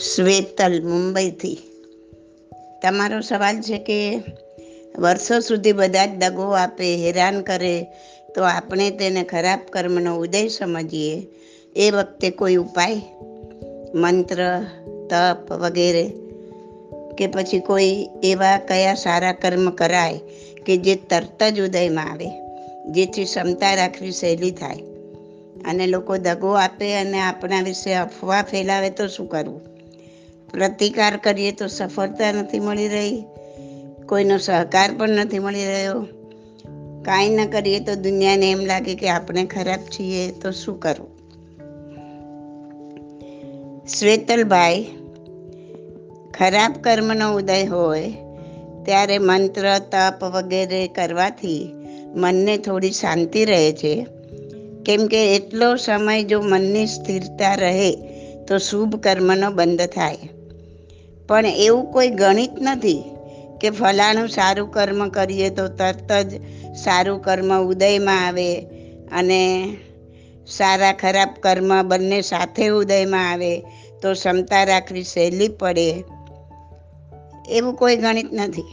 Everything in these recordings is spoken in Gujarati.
શ્વેતલ મુંબઈથી. તમારો સવાલ છે કે વર્ષો સુધી બધા જ દગો આપે, હેરાન કરે, તો આપણે તેને ખરાબ કર્મનો ઉદય સમજીએ? એ વખતે કોઈ ઉપાય? મંત્ર, તપ વગેરે? કે પછી કોઈ એવા કયા સારા કર્મ કરાય કે જે તરત જ ઉદયમાં આવે, જેથી ક્ષમતા રાખવી સહેલી થાય? અને લોકો દગો આપે અને આપણા વિશે અફવા ફેલાવે તો શું કરવું? પ્રતિકાર કરીએ તો સફળતા નથી મળી રહી. કોઈનો સહકાર પણ નથી મળી રહ્યો. કાંઈ ન કરીએ તો દુનિયાને એમ લાગે કે આપણે ખરાબ છીએ, તો શું કરવું શ્વેતલભાઈ, ખરાબ કર્મનો ઉદય હોય ત્યારે મંત્ર, તપ વગેરે કરવાથી મનને થોડી શાંતિ રહે છે. કેમ કે એટલો સમય જો મનની સ્થિરતા રહે તો શુભ કર્મનો બંધ થાય. પણ એવું કોઈ ગણિત નથી કે ફલાણું સારું કર્મ કરીએ તો તરત જ સારું કર્મ ઉદયમાં આવે અને સારા ખરાબ કર્મ બંને સાથે ઉદયમાં આવે તો ક્ષમતા રાખવી સહેલી પડે. એવું કોઈ ગણિત નથી.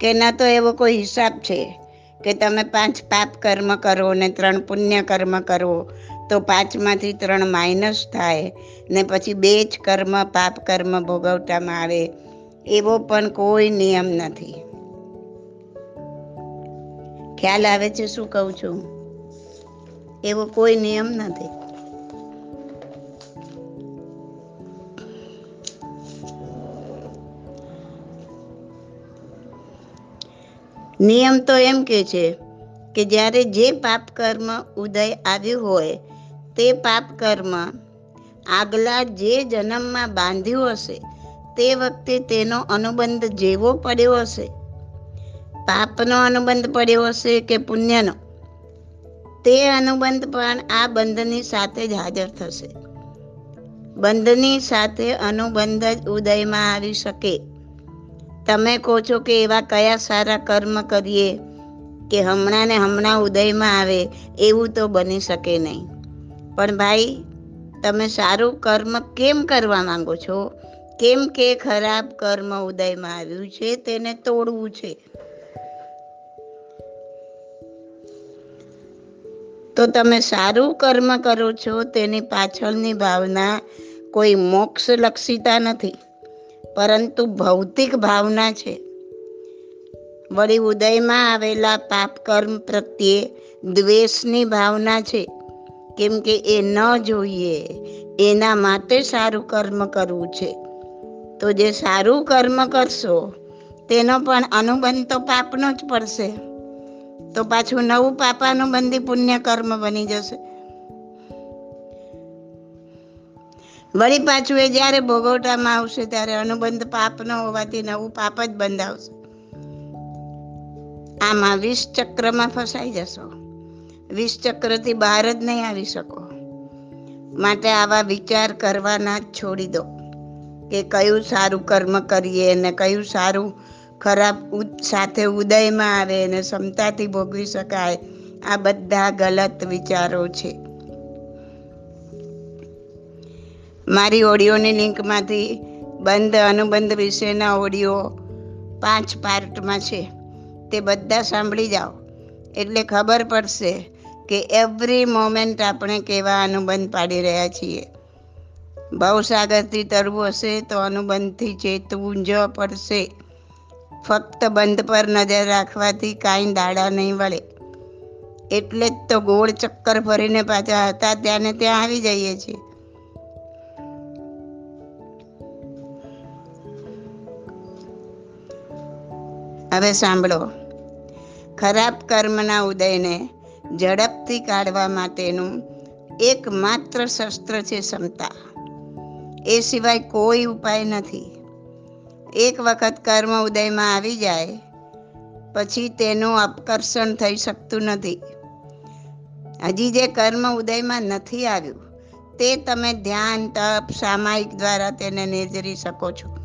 કે ન તો એવો કોઈ હિસાબ છે કે તમે પાંચ પાપ કર્મ કરો ને ત્રણ પુણ્ય કર્મ કરો તો પાંચમાંથી ત્રણ માઇનસ થાય ને પછી બે જ કર્મ, પાપ કર્મ ભોગવટામાં આવે, એવો પણ કોઈ નિયમ નથી. ખ્યાલ આવે છે શું કહું છું? એવો કોઈ નિયમ નથી. નિયમ તો એમ કે છે કે જ્યારે જે પાપ કર્મ ઉદય આવ્યું હોય તે પાપ કર્મ. આગલા જે જન્મમાં બાંધ્યું હશે, તે વખતે તેનો અનુબંધ જેવો પડ્યો હશે. પાપનો અનુબંધ પડ્યો હશે કે પુણ્યનો? તે અનુબંધ પણ આ બંધની સાથે જ હાજર થશે. બંધની સાથે અનુબંધ જ ઉદયમાં આવી શકે. તમે કહો છો કે એવા કયા સારા કર્મ કરીએ કે હમણાં ને હમણાં ઉદયમાં આવે, એવું તો બની શકે નહીં. પણ ભાઈ, તમે સારું કર્મ કેમ કરવા માંગો છો? કેમ કે ખરાબ કર્મ ઉદયમાં આવ્યું છે, તેને તોડવું છે. તો તમે સારું કર્મ કરો છો, તેની પાછળની ભાવના કોઈ મોક્ષ લક્ષિતા નથી, પરંતુ ભૌતિક ભાવના છે. વળી ઉદયમાં આવેલા પાપ કર્મ પ્રત્યે દ્વેષની ભાવના છે. કેમ કે એ ન જોઈએ. એના માટે સારું કર્મ કરવું છે. તો જે સારું કર્મ કરશો, તેનો પણ અનુબંધ તો પાપનો જ પડશે. તો પાછું નવું પાપાનુબંધી પુણ્ય કર્મ બની જશે. વળી પાછું એ જ્યારે ભોગવટામાં આવશે, ત્યારે અનુબંધ પાપ ન હોવાથી નવું પાપ જ બંધાવશે આમાં વીસ ચક્રમાં ફસાઈ જશો. ચક્રથી બહાર જ નહીં આવી શકો. માટે આવા વિચાર કરવાના જ છોડી દો કે કયું સારું કર્મ કરીએ ને કયું સારું ખરાબ સાથે ઉદયમાં આવે ને ક્ષમતાથી ભોગવી શકાય. આ બધા ગલત વિચારો છે. મારી ઓડિયોની લિંકમાંથી બંધ અનુબંધ વિશેના ઓડિયો પાંચ પાર્ટમાં છે. તે બધા સાંભળી જાઓ. એટલે ખબર પડશે કે એવરી મોમેન્ટ આપણે કેવા અનુબંધ પાડી રહ્યા છીએ. ભાવસાગરથી તરવું હશે તો અનુબંધથી ચેતવું જ પડશે. ફક્ત બંધ પર નજર રાખવાથી કાંઈ દાડા નહીં વળે. એટલે જ તો ગોળ ચક્કર ફરીને પાછા હતા ત્યાં ને ત્યાં આવી જઈએ છીએ. હવે સાંભળો. ખરાબ કર્મના ઉદયને ઝડપથી કાઢવા માટેનું એકમાત્ર શસ્ત્ર છે ક્ષમતા. એ સિવાય કોઈ ઉપાય નથી. એક વખત કર્મ ઉદયમાં આવી જાય, પછી તેનું અપકર્ષણ થઈ શકતું નથી. હજી જે કર્મ ઉદયમાં નથી આવ્યું, તે તમે ધ્યાન, તપ, સામાયિક દ્વારા તેને નિર્જરી શકો છો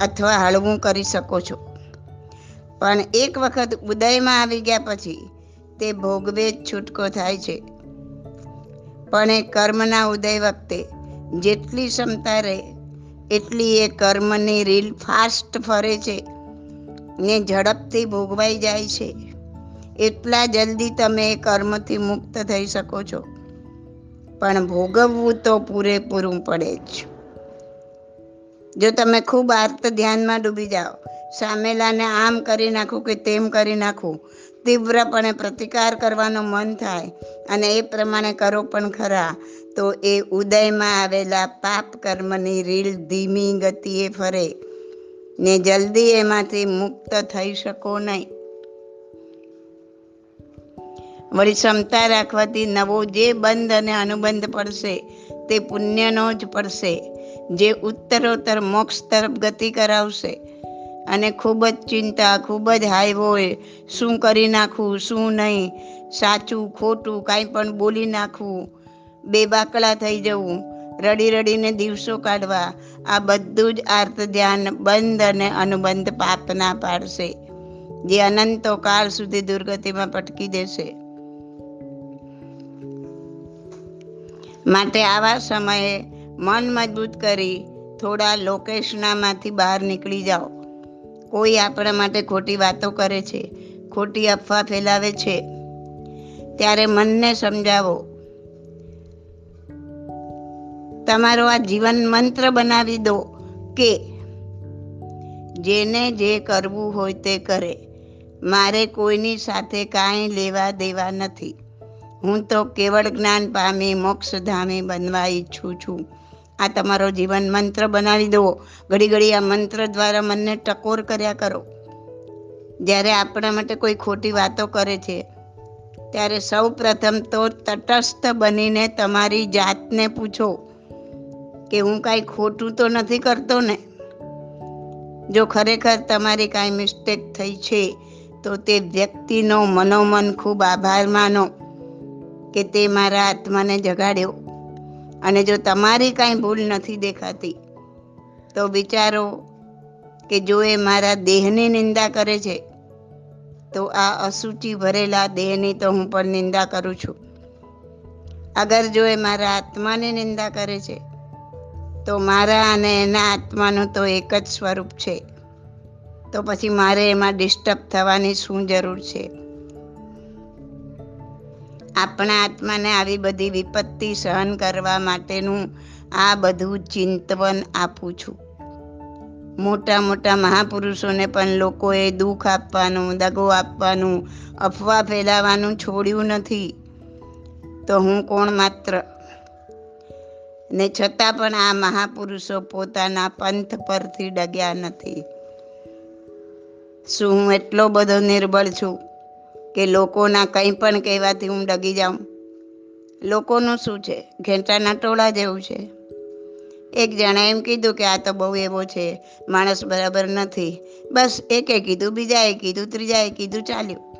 અથવા હળવું કરી શકો છો. પણ એક વખત ઉદયમાં આવી ગયા પછી તે ભોગવે જ છૂટકો થાય છે. પણ એ કર્મના ઉદય વખતે જેટલી ક્ષમતા રહે, એટલી એ કર્મની રીલ ફાસ્ટ ફરે છે ને ઝડપથી ભોગવાઈ જાય છે. એટલા જલ્દી તમે એ કર્મથી મુક્ત થઈ શકો છો. પણ ભોગવવું તો પૂરેપૂરું પડે જ. જો તમે ખૂબ આર્ત ધ્યાનમાં ડૂબી જાઓ, સામેલાને આમ કરી નાખું કે તેમ કરી નાખું તીવ્રપણે પ્રતિકાર કરવાનો મન થાય અને એ પ્રમાણે કરો પણ ખરા, તો એ ઉદયમાં આવેલા પાપ કર્મની રીલ ધીમી ગતિએ ફરે. ને જલ્દી એમાંથી મુક્ત થઈ શકો નહીં. વળી ક્ષમતા રાખવાથી નવો જે બંધ અને અનુબંધ પડશે, તે પુણ્યનો જ પડશે. જે ઉત્તરોત્તર મોક્ષ તરફ ગતિ કરાવશે અને ખૂબ જ ચિંતા, ખૂબ જ હાઈ હોય. શું કરી નાખવું શું નહીં? સાચું, ખોટું, કાંઈ પણ બોલી નાખવું બે બાકલા થઈ જવું. રડી રડીને દિવસો કાઢવા. આ બધું જ આર્ત ધ્યાન બંધ અને અનુબંધ પાપના પાડશે. જે અનંતો કાળ સુધી દુર્ગતિમાં પટકી દેશે. માટે આવા સમયે મન મજબૂત કરી થોડા લોકેશનામાંથી બહાર નીકળી જાઓ. કોઈ આપણા માટે ખોટી વાતો કરે છે, ખોટી અફવા ફેલાવે છે, ત્યારે મનને સમજાવો. તમારો આ જીવન મંત્ર બનાવી દો કે, જેને જે કરવું હોય તે કરે. મારે કોઈની સાથે કાંઈ લેવા દેવા નથી. હું તો કેવળ જ્ઞાન પામી મોક્ષધામી બનવા ઈચ્છું છું. આ તમારો જીવન મંત્ર બનાવી દો. ઘડી ઘડી આ મંત્ર દ્વારા મનને ટકોર કર્યા કરો. જ્યારે આપણા માટે કોઈ ખોટી વાતો કરે છે, ત્યારે સૌ પ્રથમ તો તટસ્થ બનીને તમારી જાતને પૂછો કે હું કાંઈ ખોટું તો નથી કરતો ને? જો ખરેખર તમારી કાંઈ મિસ્ટેક થઈ છે, તો તે વ્યક્તિનો મનોમન ખૂબ આભાર માનો કે તે મારા આત્માને જગાડ્યો. અને જો તમારી કાંઈ ભૂલ નથી દેખાતી, તો વિચારો કે જો એ મારા દેહની નિંદા કરે છે, તો આ અસુચિ ભરેલા દેહની તો હું પણ નિંદા કરું છું. અગર જો એ મારા આત્માની નિંદા કરે છે, તો મારા અને એના આત્માનું તો એક જ સ્વરૂપ છે. તો પછી મારે એમાં ડિસ્ટર્બ થવાની શું જરૂર છે? આપણા આત્માને આવી બધી વિપત્તિ સહન કરવા માટેનું આ બધું ચિંતવન આપું છું. મોટા મોટા મહાપુરુષોને પણ લોકોએ દુઃખ આપવાનું, દગો આપવાનું, અફવા ફેલાવાનું છોડ્યું નથી. તો હું કોણ માત્ર? ને છતાં પણ આ મહાપુરુષો પોતાના પંથ પરથી ડગ્યા નથી. શું હું એટલો બધો નિર્બળ છું? કે લોકોના કંઈ પણ કહેવાથી હું ડગી જાઉં. લોકોનું શું છે? ઘેંટાના ટોળા જેવું છે. એક જણા એમ કીધું કે આ તો બહુ એવો છે, માણસ બરાબર નથી. બસ એકે કીધું બીજાએ કીધું ત્રીજાએ કીધું, ચાલ્યું.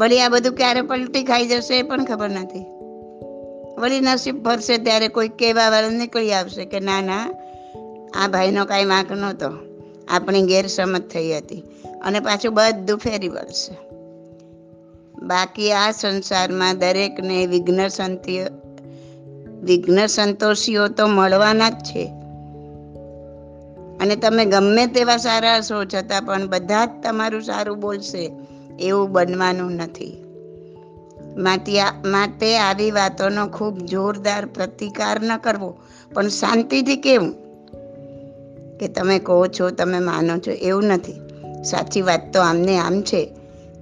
વળી આ બધું ક્યારે પલટી ખાઈ જશે એ પણ ખબર નથી. વળી નસીબ ભરશે ત્યારે કોઈ કહેવા વાળા નીકળી આવશે કે ના ના, આ ભાઈનો કાંઈ વાંક નહોતો. આપણી ગેરસમજ થઈ હતી અને પાછું બધું ફેરી વળશે. બાકી આ સંસારમાં દરેકને વિઘ્ન સંતીય વિઘ્ન સંતોષીઓ તો મળવાના જ છે. અને તમે ગમે તેવા સારા હશો, છતાં પણ બધા જ તમારું સારું બોલશે એવું બનવાનું નથી. માટે આવી વાતોનો ખૂબ જોરદાર પ્રતિકાર ન કરવો, પણ શાંતિથી કેવું? કે તમે કહો છો, તમે માનો છો, એવું નથી. સાચી વાત તો આમને આમ છે.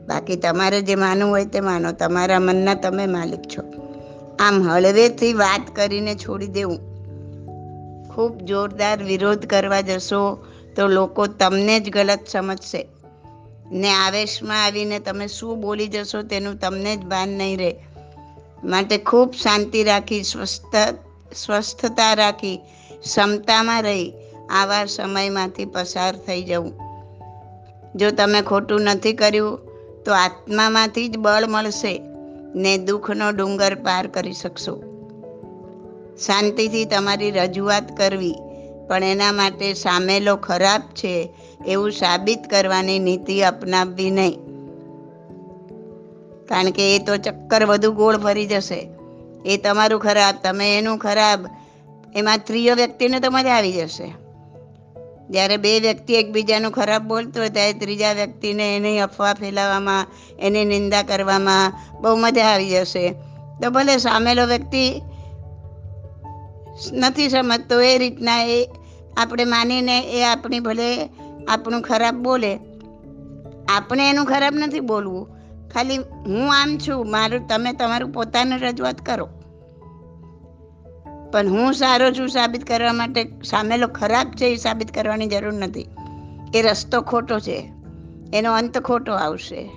બાકી તમારે જે માનવું હોય તે માનો. તમારા મનના તમે માલિક છો. આમ હળવેથી વાત કરીને છોડી દેવું. ખૂબ જોરદાર વિરોધ કરવા જશો તો લોકો તમને જ ગલત સમજશે. ને આવેશમાં આવીને તમે શું બોલી જશો તેનું તમને જ ભાન નહીં રહે. માટે ખૂબ શાંતિ રાખી, સ્વસ્થ, સ્વસ્થતા રાખી, ક્ષમતામાં રહી આવા સમયમાંથી પસાર થઈ જવું. જો તમે ખોટું નથી કર્યું, તો આત્મામાંથી જ બળ મળશે ને દુઃખનો ડુંગર પાર કરી શકશો. શાંતિથી તમારી રજૂઆત કરવી, પણ એના માટે સામેલો ખરાબ છે એવું સાબિત કરવાની નીતિ અપનાવવી નહીં. કારણ કે એ તો ચક્કર વધુ ગોળ ભરી જશે. એ તમારું ખરાબ, તમે એનું ખરાબ, એમાં ત્રીજો વ્યક્તિને તો મજા આવી જશે. જ્યારે બે વ્યક્તિ એકબીજાનું ખરાબ બોલતો હોય ત્યારે ત્રીજા વ્યક્તિને એની અફવા ફેલાવવામાં, એની નિંદા કરવામાં બહુ મજા આવી જશે. તો ભલે સામેલો વ્યક્તિ નથી સમજતો, એ રીતના એ આપણે માનીને એ આપણી ભલે આપણું ખરાબ બોલે. આપણે એનું ખરાબ નથી બોલવું. ખાલી હું આમ છું, મારું, તમે તમારું પોતાનું રજૂઆત કરો. પણ હું સારો છું સાબિત કરવા માટે સામેલો ખરાબ છે એ સાબિત કરવાની જરૂર નથી. એ રસ્તો ખોટો છે. એનો અંત ખોટો આવશે.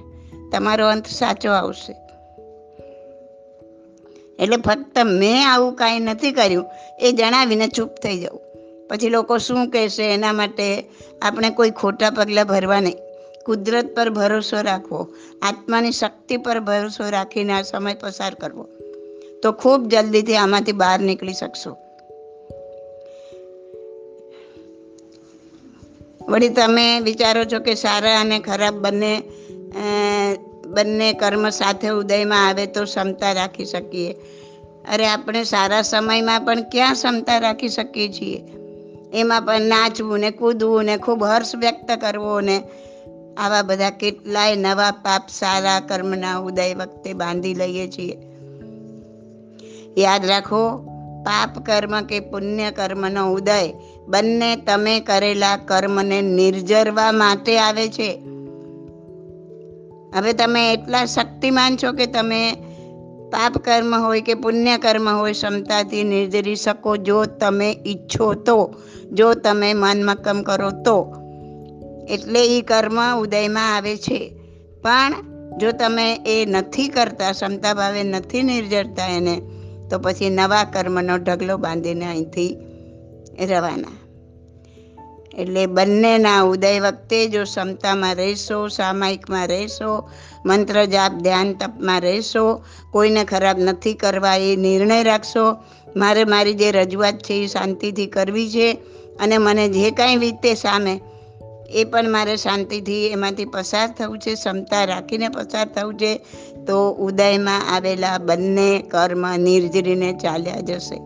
તમારો અંત સાચો આવશે. એટલે ફક્ત મેં આવું કાંઈ નથી કર્યું. એ જણાવીને ચૂપ થઈ જવું પછી લોકો શું કહેશે એના માટે આપણે કોઈ ખોટા પગલાં ભરવા નહીં. કુદરત પર ભરોસો રાખવો. આત્માની શક્તિ પર ભરોસો રાખીને આ સમય પસાર કરવો. તો ખૂબ જલ્દીથી આમાંથી બહાર નીકળી શકશો. વળી તમે વિચારો છો કે સારા અને ખરાબ બંને બંને કર્મ સાથે ઉદયમાં આવે તો ક્ષમતા રાખી શકીએ. અરે આપણે સારા સમયમાં પણ ક્યાં ક્ષમતા રાખી શકીએ છીએ? એમાં પણ નાચવું ને કૂદવું ને ખૂબ હર્ષ વ્યક્ત કરવો ને આવા બધા કેટલાય નવા પાપ સારા કર્મના ઉદય વખતે બાંધી લઈએ છીએ. યાદ રાખો, પાપ કર્મ કે પુણ્ય કર્મનો ઉદય બંને તમે કરેલા કર્મને નિર્જરવા માટે આવે છે. હવે તમે એટલા શક્તિમાન છો કે તમે પાપ કર્મ હોય કે પુણ્ય કર્મ હોય ક્ષમતાથી નિર્જરી શકો જો તમે ઈચ્છો તો, જો તમે મન મક્કમ કરો તો. એટલે એ કર્મ ઉદયમાં આવે છે. પણ જો તમે એ નથી કરતા, ક્ષમતા ભાવે નથી નિર્જરતા એને તો પછી નવા કર્મનો ઢગલો બાંધીને અહીંથી રવાના. એટલે બંનેના ઉદય વખતે જો ક્ષમતામાં રહેશો, સામાયિકમાં રહેશો, મંત્ર જાપ ધ્યાન તપમાં રહેશો, કોઈને ખરાબ નથી કરવા એ નિર્ણય રાખશો, મારે મારી જે રજૂઆત છે એ શાંતિથી કરવી છે અને મને જે કાંઈ રીતે સામે એ પણ મારે શાંતિથી એમાંથી પસાર થવું છે, ક્ષમતા રાખીને પસાર થવું છે, તો ઉદયમાં આવેલા બંને કર્મ નિર્જરીને ચાલ્યા જશે.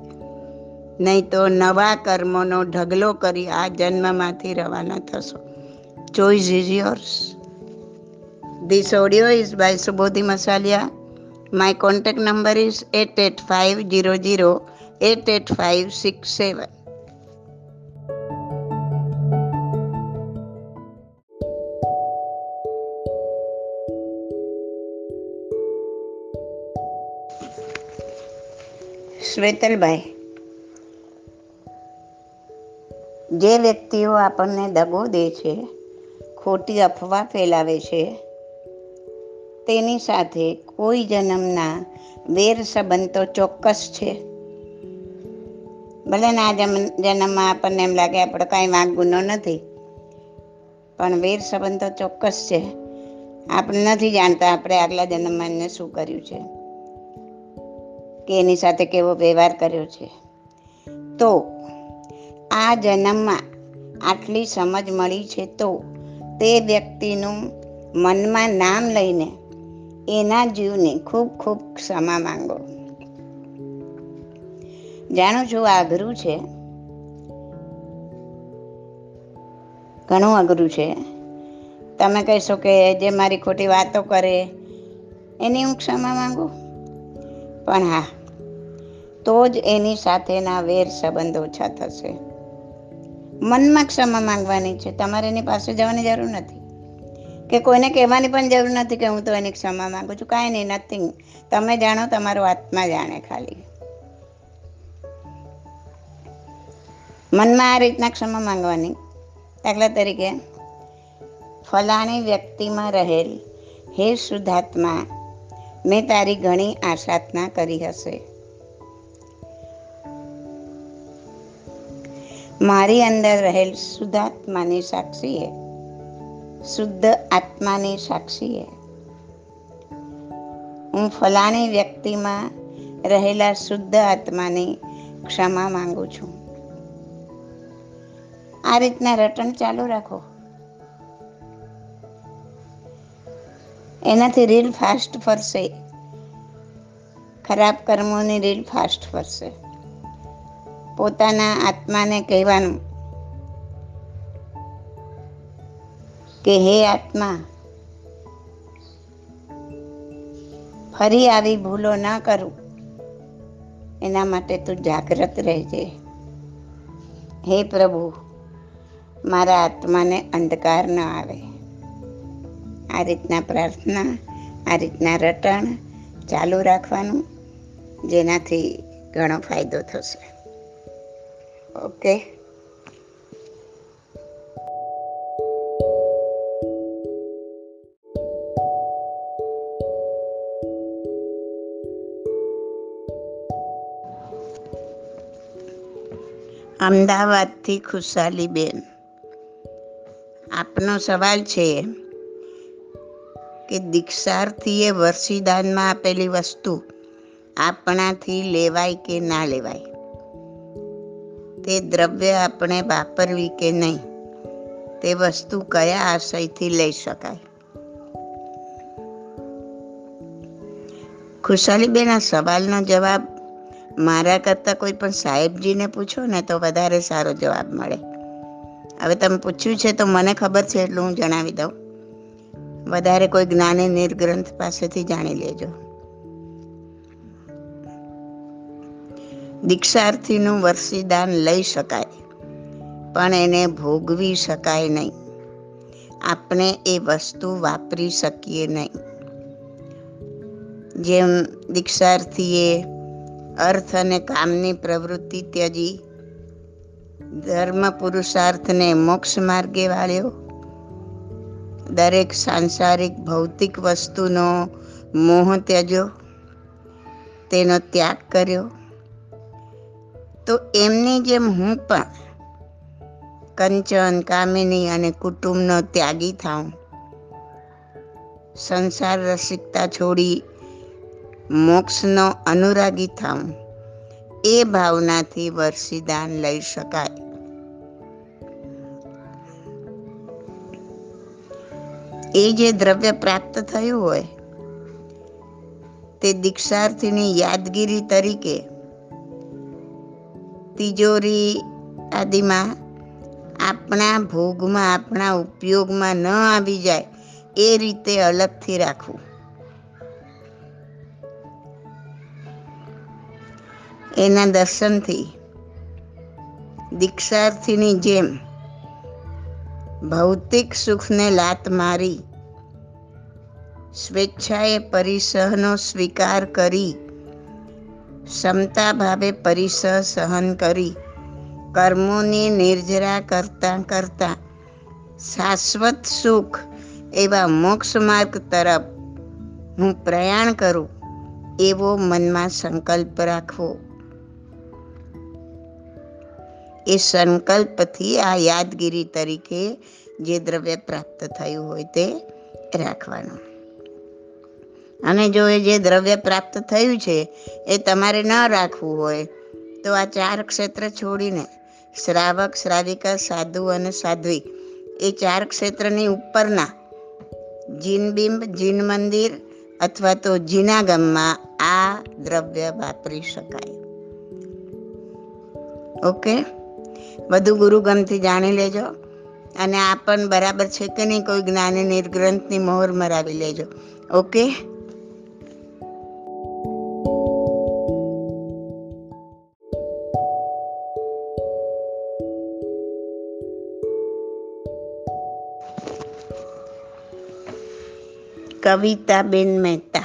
નહીં તો નવા કર્મોનો ઢગલો કરી આ જન્મમાંથી રવાના થશો. Choice is yours this audio is by Subodhi Masaliya my contact number is eight eight five zero zero eight eight five six seven શ્વેતલભાઈ, જે વ્યક્તિઓ આપણને દગો દે છે, ખોટી અફવા ફેલાવે છે, તેની સાથે કોઈ જન્મના વેર સંબંધ તો ચોક્કસ છે. ભલે ના જન્મમાં આપણને એમ લાગે આપણે કાંઈ વાંક ગુનો નથી, પણ વેર સંબંધ તો ચોક્કસ છે. આપણે નથી જાણતા આપણે આગલા જન્મમાં એને શું કર્યું છે. કે એની સાથે કેવો વ્યવહાર કર્યો છે? તો આ જન્મમાં આટલી સમજ મળી છે તો તે વ્યક્તિનું મનમાં નામ લઈને એના જીવને ખૂબ ખૂબ ક્ષમા માંગો. જાણું છું આ અઘરું છે. ઘણું અઘરું છે. તમે કહેશો કે જે મારી ખોટી વાતો કરે, એની હું ક્ષમા માંગુ? પણ હા તો જ એની સાથેના વેર સંબંધ ઓછા થશે. મનમાં ક્ષમા માંગવાની છે. તમારે એની પાસે જવાની જરૂર નથી. કે કોઈને કહેવાની પણ જરૂર નથી કે હું તો એની ક્ષમા માંગુ છું. કાંઈ નહીં નથિંગ તમે જાણો, તમારો આત્મા જાણે ખાલી. મનમાં આ રીતના ક્ષમા માંગવાની. દાખલા તરીકે, ફલાણી વ્યક્તિમાં રહેલ હે શુદ્ધાત્મા, મેં તારી ઘણી આશાતના કરી હશે. મારી અંદર રહેલ શુદ્ધાત્માની સાક્ષીએ શુદ્ધ આત્માની સાક્ષીએ હું. ફલાણી વ્યક્તિમાં રહેલા શુદ્ધ આત્માની ક્ષમા માંગુ છું. આ રીતના રટણ ચાલુ રાખો. એનાથી રીલ ફાસ્ટ ફરશે. ખરાબ કર્મોની રીલ ફાસ્ટ ફરશે. પોતાના આત્માને કહેવાનું કે હે આત્મા, ફરી આવી ભૂલો ના કરું. એના માટે તું જાગ્રત રહેજે. હે પ્રભુ, મારા આત્માને અંધકાર ન આવે. આ રીતના પ્રાર્થના, આ રીતના રટણ ચાલુ રાખવાનું જેનાથી ઘણો ફાયદો થશે. ઓકે અમદાવાદથી ખુશાલીબેન. આપનો સવાલ છે કે દીક્ષાર્થીએ વર્ષીદાનમાં આપેલી વસ્તુ આપણાથી લેવાય કે ના લેવાય? તે દ્રવ્ય આપણે વાપરવી કે નહીં, તે વસ્તુ કયા આશયથી લઈ શકાય? ખુશાલીબેન સવાલનો જવાબ મારા કરતાં કોઈ પણ સાહેબજીને પૂછો ને તો વધારે સારો જવાબ મળે. હવે તમે પૂછ્યું છે તો મને ખબર છે, એટલું હું જણાવી દઉં. વધારે કોઈ જ્ઞાની નિર્ગ્રંથ પાસેથી જાણી લેજો. દીક્ષાર્થીનું વર્ષીદાન લઈ શકાય, પણ એને ભોગવી શકાય નહીં. આપણે એ વસ્તુ વાપરી શકીએ નહીં. જેમ દીક્ષાર્થીએ અર્થ અને કામની પ્રવૃત્તિ ત્યજી, ધર્મ પુરુષાર્થને મોક્ષ માર્ગે વાળ્યો, દરેક સાંસારિક ભૌતિક વસ્તુનો મોહ ત્યજો, તેનો ત્યાગ કર્યો તો એમની જેમ હું પણ કંચન, કામિની અને કુટુંબનો ત્યાગી થાઉં. સંસાર રસિકતા છોડી મોક્ષનો અનુરાગી થાઉં. એ ભાવનાથી વર્ષીદાન લઈ શકાય. એ જે દ્રવ્ય પ્રાપ્ત થયું હોય, તે દીક્ષાર્થીની યાદગીરી તરીકે તિજોરી આદિમાં આપણા ભોગમાં, આપણા ઉપયોગમાં ન આવી જાય, એ રીતે અલગથી રાખવું. એના દર્શનથી દીક્ષાર્થીની જેમ ભૌતિક સુખને લાત મારી સ્વેચ્છાએ પરિસહનો સ્વીકાર કરી ક્ષમતા ભાવે પરિસર સહન કરી કર્મોની નિર્જરા કરતા કરતા શાશ્વત સુખ એવા મોક્ષ માર્ગ તરફ હું પ્રયાણ કરું એવો મનમાં સંકલ્પ રાખવો. એ સંકલ્પથી આ યાદગીરી તરીકે જે દ્રવ્ય પ્રાપ્ત થયું હોય તે રાખવાનું. અને જો એ જે દ્રવ્ય પ્રાપ્ત થયું છે, એ તમારે ન રાખવું હોય, તો આ ચાર ક્ષેત્ર છોડીને શ્રાવક, શ્રાવિકા, સાધુ અને સાધ્વી, એ ચાર ક્ષેત્રની ઉપરના જીનબિંબ જીન મંદિર અથવા તો જીનાગમમાં આ દ્રવ્ય વાપરી શકાય. ઓકે? બધું ગુરુગમથી જાણી લેજો. અને આ પણ બરાબર છે કે નહીં, કોઈ જ્ઞાની નિર્ગ્રંથની મોહર મરાવી લેજો. ઓકે? કવિતાબેન મહેતા.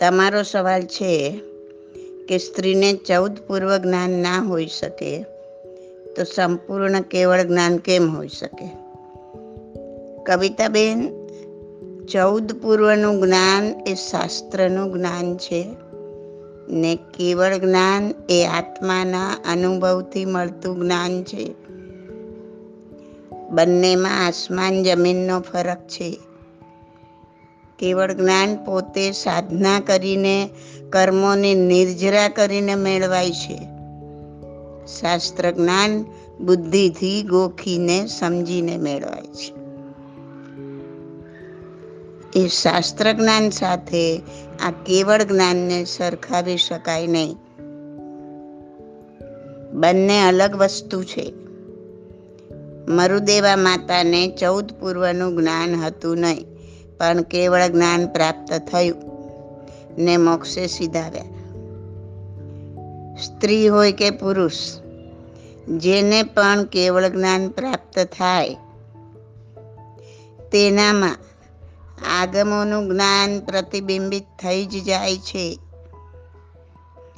તમારો સવાલ છે કે સ્ત્રીને ચૌદ પૂર્વ જ્ઞાન ના હોઈ શકે, તો સંપૂર્ણ કેવળ જ્ઞાન કેમ હોઈ શકે? કવિતાબેન ચૌદ પૂર્વનું જ્ઞાન એ શાસ્ત્રનું જ્ઞાન છે ને કેવળ જ્ઞાન એ આત્માના અનુભવથી મળતું જ્ઞાન છે. બંનેમાં આસમાન જમીનનો ફરક છે. કેવળ જ્ઞાન પોતે સાધના કરીને, કર્મોને નિર્જરા કરીને મેળવાય છે. શાસ્ત્ર જ્ઞાન બુદ્ધિથી ગોખીને સમજીને મેળવાય છે. એ શાસ્ત્ર જ્ઞાન સાથે આ કેવળ જ્ઞાનને સરખાવી શકાય નહીં. બંને અલગ વસ્તુ છે. મરુદેવા માતાને ચૌદ પૂર્વનું જ્ઞાન હતું નહીં. પણ કેવળ જ્ઞાન પ્રાપ્ત થયું ને મોક્ષે સીધાવ્યા. સ્ત્રી હોય કે પુરુષ, જેને પણ કેવળ જ્ઞાન પ્રાપ્ત થાય, તેનામાં આગમોનું જ્ઞાન પ્રતિબિંબિત થઈ જ જાય છે.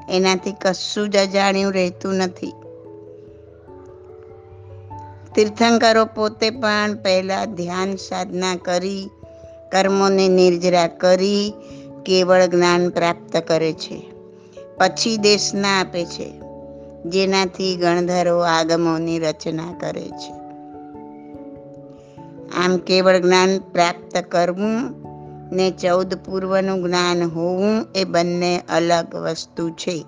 એનાથી કશું જ અજાણ્યું રહેતું નથી. તીર્થંકરો પોતે પણ પહેલાં ધ્યાન સાધના કરી કર્મોને નિર્જરા કરી કેવળ જ્ઞાન પ્રાપ્ત કરે છે. પછી દેશના આપે છે, જેનાથી ગણધરો આગમોની રચના કરે છે. આમ કેવળ જ્ઞાન પ્રાપ્ત કરવું ને ચૌદ પૂર્વનું જ્ઞાન હોવું એ બંને અલગ વસ્તુ છે,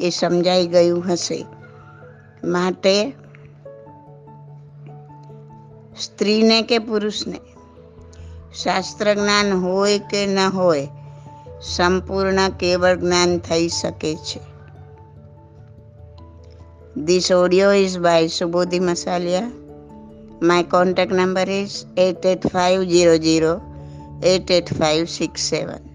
એ સમજાઈ ગયું હશે. માટે સ્ત્રીને કે પુરુષને? શાસ્ત્ર જ્ઞાન હોય કે ન હોય સંપૂર્ણ કેવળ જ્ઞાન થઈ શકે છે This audio is by Subodhi Masalia. My contact number is 88500 88567.